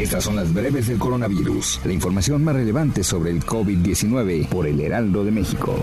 Estas son las breves del coronavirus, la información más relevante sobre el COVID-19 por el Heraldo de México.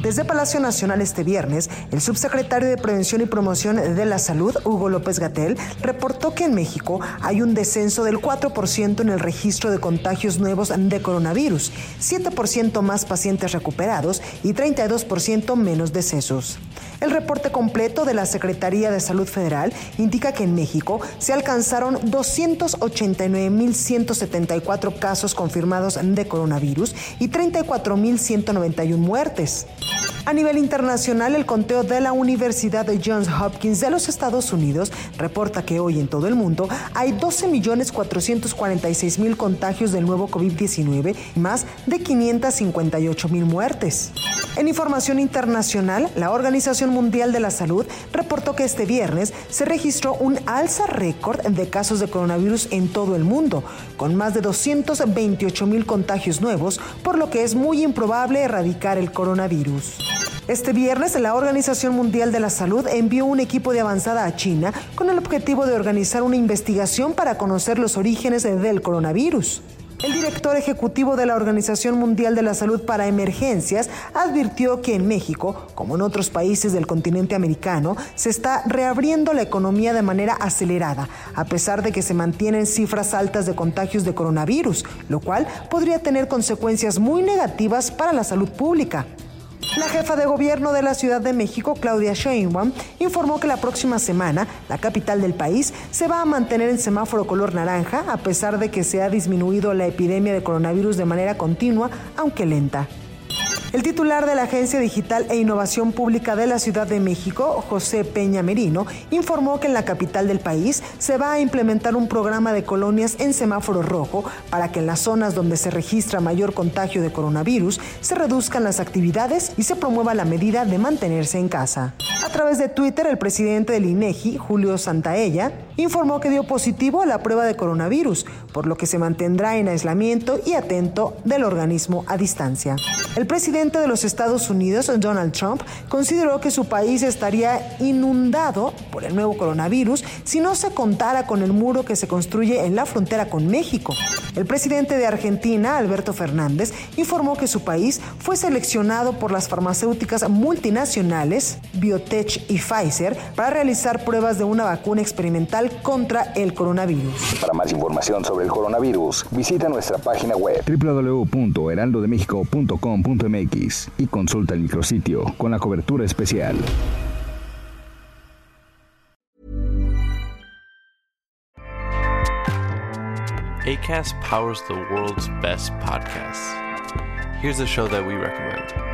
Desde Palacio Nacional este viernes, el subsecretario de Prevención y Promoción de la Salud, Hugo López Gatel, reportó que en México hay un descenso del 4% en el registro de contagios nuevos de coronavirus, 7% más pacientes recuperados y 32% menos decesos. El reporte completo de la Secretaría de Salud Federal indica que en México se alcanzaron 289.174 casos confirmados de coronavirus y 34.191 muertes. A nivel internacional, el conteo de la Universidad de Johns Hopkins de los Estados Unidos reporta que hoy en todo el mundo hay 12.446.000 contagios del nuevo COVID-19 y más de 558.000 muertes. En información internacional, la Organización Mundial de la Salud reportó que este viernes se registró un alza récord de casos de coronavirus en todo el mundo, con más de 228 mil contagios nuevos, por lo que es muy improbable erradicar el coronavirus. Este viernes, la Organización Mundial de la Salud envió un equipo de avanzada a China con el objetivo de organizar una investigación para conocer los orígenes del coronavirus. El director ejecutivo de la Organización Mundial de la Salud para Emergencias advirtió que en México, como en otros países del continente americano, se está reabriendo la economía de manera acelerada, a pesar de que se mantienen cifras altas de contagios de coronavirus, lo cual podría tener consecuencias muy negativas para la salud pública. La jefa de gobierno de la Ciudad de México, Claudia Sheinbaum, informó que la próxima semana la capital del país se va a mantener en semáforo color naranja a pesar de que se ha disminuido la epidemia de coronavirus de manera continua, aunque lenta. El titular de la Agencia Digital e Innovación Pública de la Ciudad de México, José Peña Merino, informó que en la capital del país se va a implementar un programa de colonias en semáforo rojo para que en las zonas donde se registra mayor contagio de coronavirus se reduzcan las actividades y se promueva la medida de mantenerse en casa. A través de Twitter, el presidente del INEGI, Julio Santaella, informó que dio positivo a la prueba de coronavirus, por lo que se mantendrá en aislamiento y atento del organismo a distancia. El presidente de los Estados Unidos, Donald Trump, consideró que su país estaría inundado por el nuevo coronavirus si no se contara con el muro que se construye en la frontera con México. El presidente de Argentina, Alberto Fernández, informó que su país fue seleccionado por las farmacéuticas multinacionales Biotech y Pfizer para realizar pruebas de una vacuna experimental contra el coronavirus. Para más información sobre el coronavirus, visita nuestra página web www.heraldodemexico.com.mx y consulta el micrositio con la cobertura especial. ACAST powers the world's best podcasts. Here's a show that we recommend.